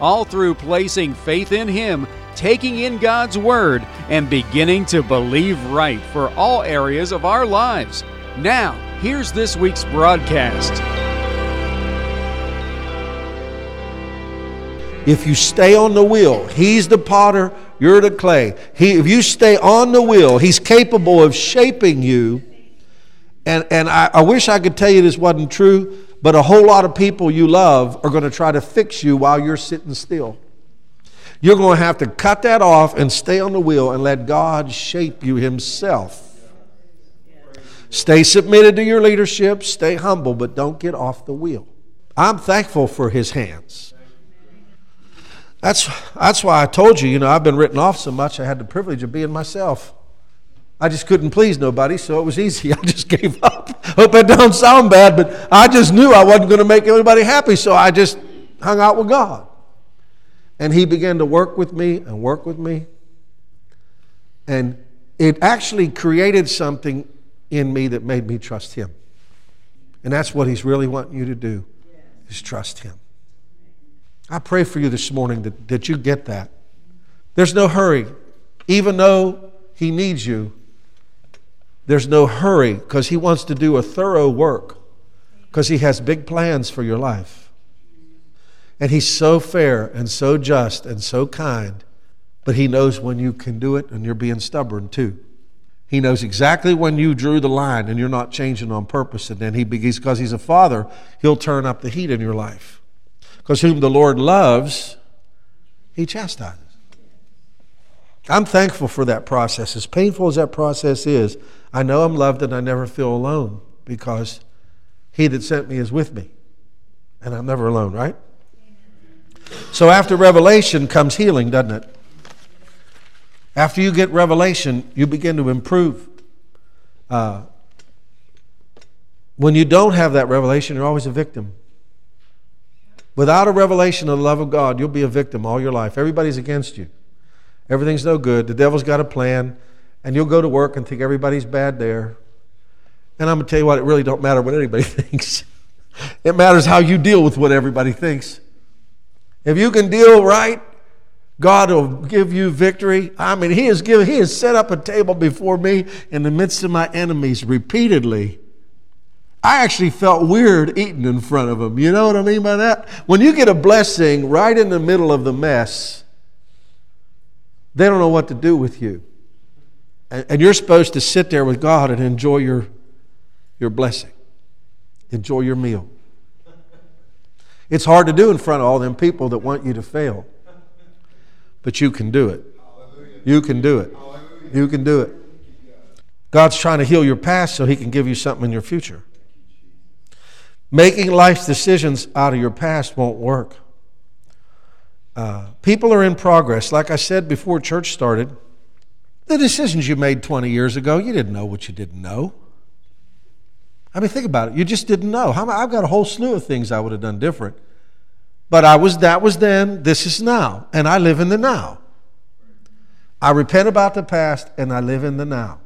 all through placing faith in Him, taking in God's Word, and beginning to believe right for all areas of our lives. Now, here's this week's broadcast. If you stay on the wheel, He's the potter, you're the clay. He, if you stay on the wheel, He's capable of shaping you. And, and I, I wish I could tell you this wasn't true, but a whole lot of people you love are going to try to fix you while you're sitting still. You're going to have to cut that off and stay on the wheel and let God shape you Himself. Stay submitted to your leadership, stay humble, but don't get off the wheel. I'm thankful for His hands. That's, that's why I told you, you know, I've been written off so much, I had the privilege of being myself. I just couldn't please nobody, so it was easy. I just gave up. Hope that don't sound bad, but I just knew I wasn't going to make anybody happy, so I just hung out with God. And He began to work with me and work with me. And it actually created something in me that made me trust Him. And that's what He's really wanting you to do, is trust Him. I pray for you this morning that, that you get that. There's no hurry. Even though He needs you, there's no hurry because He wants to do a thorough work because He has big plans for your life. And He's so fair and so just and so kind, but He knows when you can do it and you're being stubborn too. He knows exactly when you drew the line and you're not changing on purpose, and then He begins, because He's a Father, He'll turn up the heat in your life. Because whom the Lord loves, He chastises. I'm thankful for that process. As painful as that process is, I know I'm loved and I never feel alone because He that sent me is with me. And I'm never alone, right? So after revelation comes healing, doesn't it? After you get revelation, you begin to improve. Uh, when you don't have that revelation, you're always a victim. Without a revelation of the love of God, you'll be a victim all your life. Everybody's against you. Everything's no good. The devil's got a plan, and you'll go to work and think everybody's bad there. And I'm going to tell you what, it really don't matter what anybody thinks. it matters how you deal with what everybody thinks. If you can deal right, God will give you victory. I mean, He has given, He has set up a table before me in the midst of my enemies repeatedly. I actually felt weird eating in front of them. You know what I mean by that? When you get a blessing right in the middle of the mess, they don't know what to do with you. And you're supposed to sit there with God and enjoy your, your blessing, enjoy your meal. It's hard to do in front of all them people that want you to fail, but you can do it. You can do it. You can do it. God's trying to heal your past so He can give you something in your future. Making life's decisions out of your past won't work. People are in progress. Like I said before church started, the decisions you made 20 years ago, you didn't know what you didn't know. I mean, think about it. You just didn't know. I've got a whole slew of things I would have done different. But I was that was then, this is now, and I live in the now. I repent about the past and I live in the now.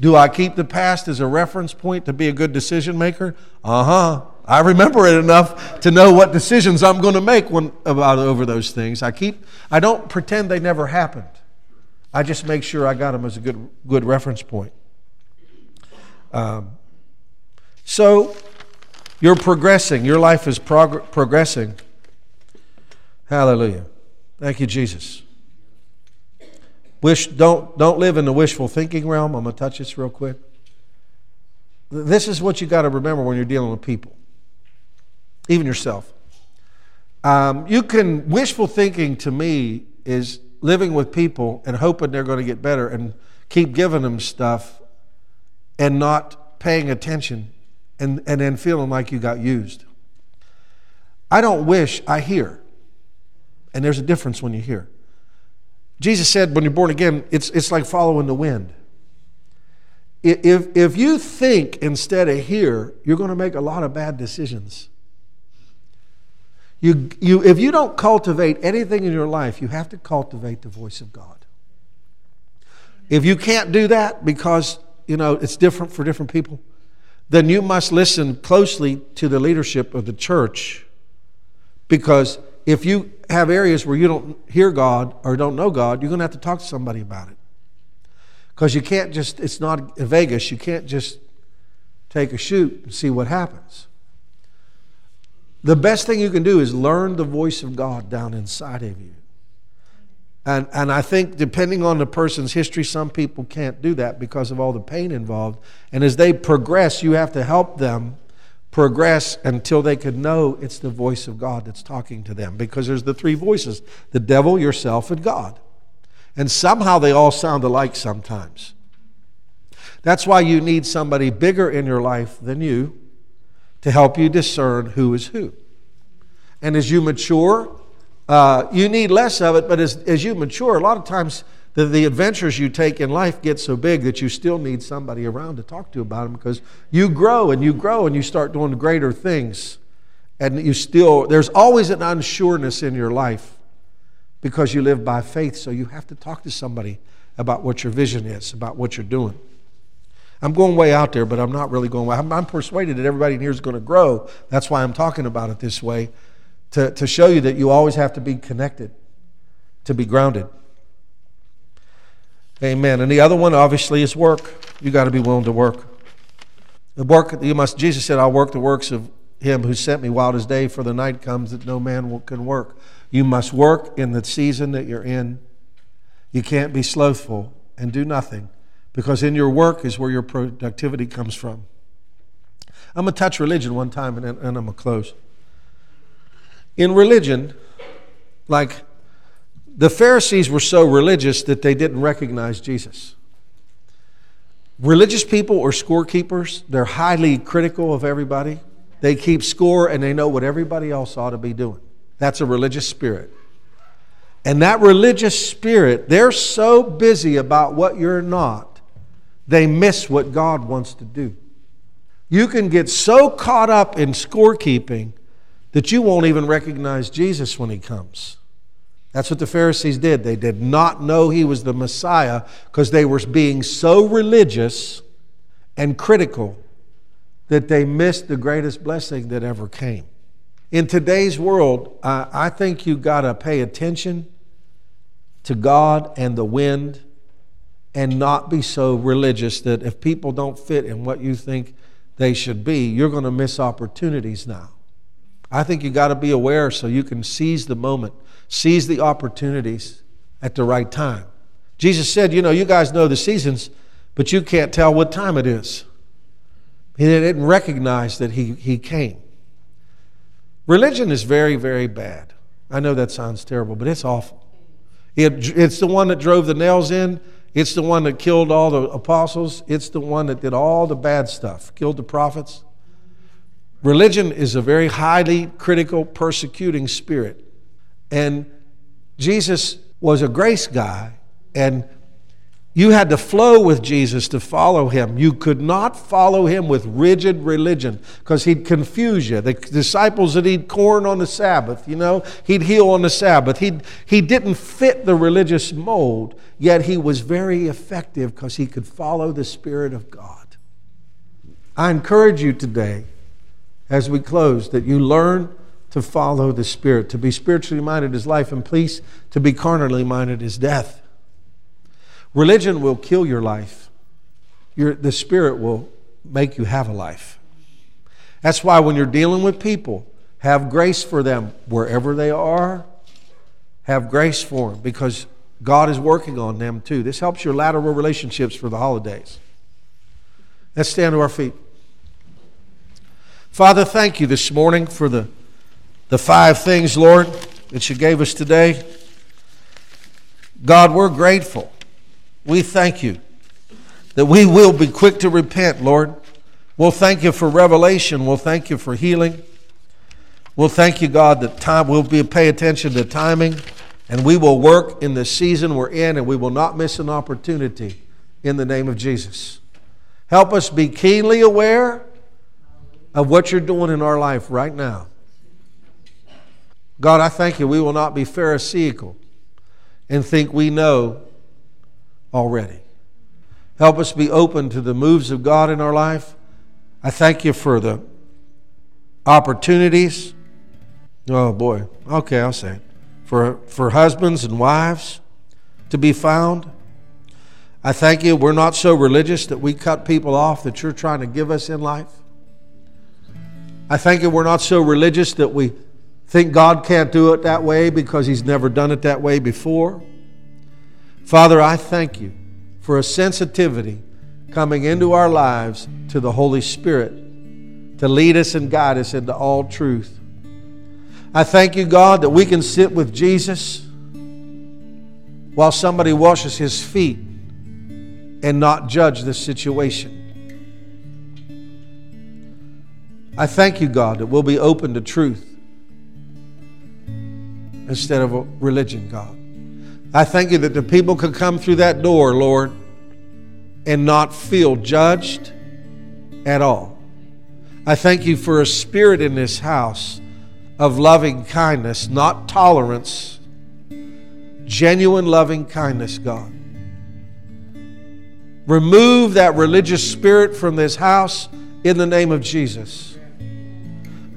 Do I keep the past as a reference point to be a good decision maker? Uh huh. I remember it enough to know what decisions I'm going to make when, about over those things. I keep. I don't pretend they never happened. I just make sure I got them as a good good reference point. Um, so you're progressing. Your life is prog- progressing. Hallelujah. Thank you, Jesus. Wish don't don't live in the wishful thinking realm. I'm gonna touch this real quick. This is what you got to remember when you're dealing with people even yourself. Um, you can, wishful thinking to me is living with people and hoping they're going to get better and keep giving them stuff and not paying attention and, and then feeling like you got used. I don't wish, I hear. And there's a difference when you hear. Jesus said, when you're born again, it's, it's like following the wind. If, if you think instead of hear, you're going to make a lot of bad decisions. You, you, if you don't cultivate anything in your life, you have to cultivate the voice of God. If you can't do that because, you know, it's different for different people, then you must listen closely to the leadership of the church because if you have areas where you don't hear God or don't know God, you're going to have to talk to somebody about it. Because you can't just, it's not Vegas, you can't just take a shoot and see what happens. The best thing you can do is learn the voice of God down inside of you. And, and I think, depending on the person's history, some people can't do that because of all the pain involved. And as they progress, you have to help them progress until they could know it's the voice of God that's talking to them. Because there's the three voices the devil, yourself, and God. And somehow they all sound alike sometimes. That's why you need somebody bigger in your life than you to help you discern who is who. And as you mature, uh, you need less of it, but as, as you mature, a lot of times the, the adventures you take in life get so big that you still need somebody around to talk to about them because you grow and you grow and you start doing greater things. And you still, there's always an unsureness in your life because you live by faith, so you have to talk to somebody about what your vision is, about what you're doing. I'm going way out there, but I'm not really going. I'm, I'm persuaded that everybody in here is going to grow. That's why I'm talking about it this way, to, to show you that you always have to be connected, to be grounded. Amen. And the other one, obviously, is work. You got to be willing to work. The work you must. Jesus said, "I'll work the works of Him who sent me while it is day, for the night comes that no man will, can work." You must work in the season that you're in. You can't be slothful and do nothing because in your work is where your productivity comes from. I'm going to touch religion one time and, and I'm going to close. In religion, like the Pharisees were so religious that they didn't recognize Jesus. Religious people or scorekeepers, they're highly critical of everybody. They keep score and they know what everybody else ought to be doing. That's a religious spirit. And that religious spirit, they're so busy about what you're not they miss what God wants to do. You can get so caught up in scorekeeping that you won't even recognize Jesus when he comes. That's what the Pharisees did. They did not know he was the Messiah because they were being so religious and critical that they missed the greatest blessing that ever came. In today's world, I think you got to pay attention to God and the wind and not be so religious that if people don't fit in what you think they should be, you're going to miss opportunities now. I think you got to be aware so you can seize the moment, seize the opportunities at the right time. Jesus said, You know, you guys know the seasons, but you can't tell what time it is. He didn't recognize that he, he came. Religion is very, very bad. I know that sounds terrible, but it's awful. It, it's the one that drove the nails in it's the one that killed all the apostles. It's the one that did all the bad stuff, killed the prophets. Religion is a very highly critical, persecuting spirit. And Jesus was a grace guy, and you had to flow with Jesus to follow him. You could not follow him with rigid religion because he'd confuse you. The disciples that eat corn on the Sabbath, you know, he'd heal on the Sabbath. He'd, he didn't fit the religious mold, yet he was very effective because he could follow the Spirit of God. I encourage you today, as we close, that you learn to follow the Spirit. To be spiritually minded is life, and peace. To be carnally minded is death. Religion will kill your life. Your, the Spirit will make you have a life. That's why when you're dealing with people, have grace for them wherever they are. Have grace for them because God is working on them too. This helps your lateral relationships for the holidays. Let's stand to our feet. Father, thank you this morning for the, the five things, Lord, that you gave us today. God, we're grateful we thank you that we will be quick to repent, Lord. We'll thank you for revelation. We'll thank you for healing. We'll thank you, God, that time we'll be pay attention to timing, and we will work in the season we're in, and we will not miss an opportunity in the name of Jesus. Help us be keenly aware of what you're doing in our life right now. God, I thank you. We will not be Pharisaical and think we know already. Help us be open to the moves of God in our life. I thank you for the opportunities. Oh boy. Okay, I'll say it. For, for husbands and wives to be found. I thank you. We're not so religious that we cut people off that you're trying to give us in life. I thank you. We're not so religious that we think God can't do it that way because He's never done it that way before. Father, I thank you for a sensitivity coming into our lives to the Holy Spirit to lead us and guide us into all truth. I thank you, God, that we can sit with Jesus while somebody washes his feet and not judge the situation. I thank you, God, that we'll be open to truth instead of religion, God. I thank you that the people could come through that door, Lord, and not feel judged at all. I thank you for a spirit in this house of loving kindness, not tolerance, genuine loving kindness, God. Remove that religious spirit from this house in the name of Jesus.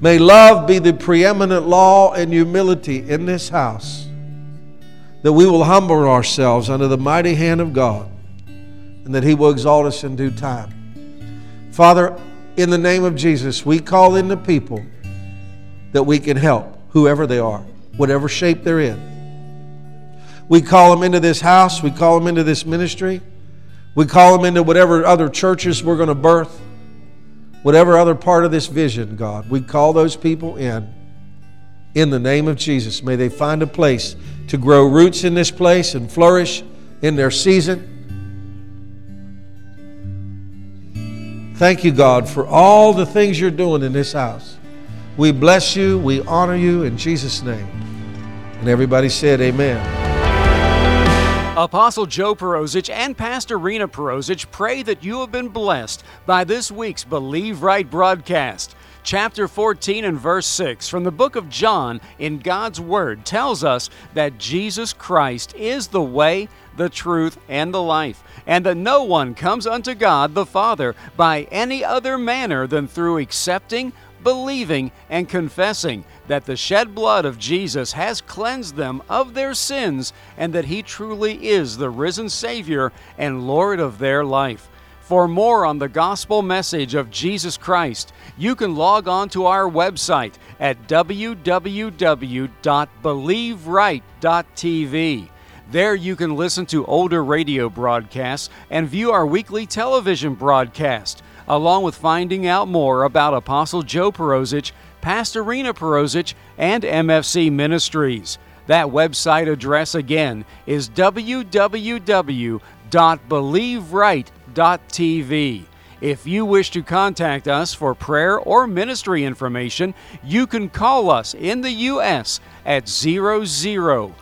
May love be the preeminent law and humility in this house, that we will humble ourselves under the mighty hand of God, and that He will exalt us in due time. Father, in the name of Jesus, we call in the people that we can help, whoever they are, whatever shape they're in. We call them into this house, we call them into this ministry. We call them into whatever other churches we're going to birth, whatever other part of this vision, God. We call those people in. In the name of Jesus, may they find a place to grow roots in this place and flourish in their season. Thank you, God, for all the things you're doing in this house. We bless you, we honor you in Jesus' name. And everybody said, Amen. Apostle Joe Perozich and Pastor Rena Perozich pray that you have been blessed by this week's Believe Right broadcast. Chapter 14 and verse 6 from the book of John in God's Word tells us that Jesus Christ is the way, the truth, and the life, and that no one comes unto God the Father by any other manner than through accepting, believing, and confessing that the shed blood of Jesus has cleansed them of their sins and that He truly is the risen Savior and Lord of their life. For more on the gospel message of Jesus Christ, you can log on to our website at www.believeright.tv. There you can listen to older radio broadcasts and view our weekly television broadcast along with finding out more about Apostle Joe Perozich, Pastor Rena Perozich, and MFC Ministries. That website address again is www.believeright.tv. If you wish to contact us for prayer or ministry information, you can call us in the U.S. at 001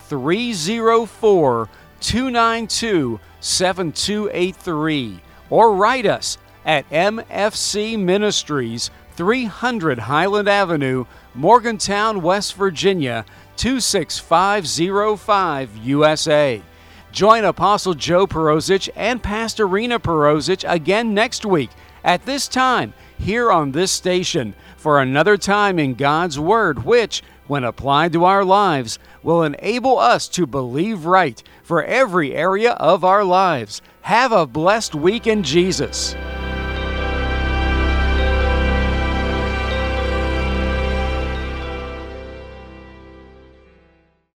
304 292 7283 or write us at MFC Ministries, 300 Highland Avenue, Morgantown, West Virginia, 26505 USA. Join Apostle Joe Perozich and Pastor Rena Perozich again next week at this time here on this station for another time in God's Word, which, when applied to our lives, will enable us to believe right for every area of our lives. Have a blessed week in Jesus.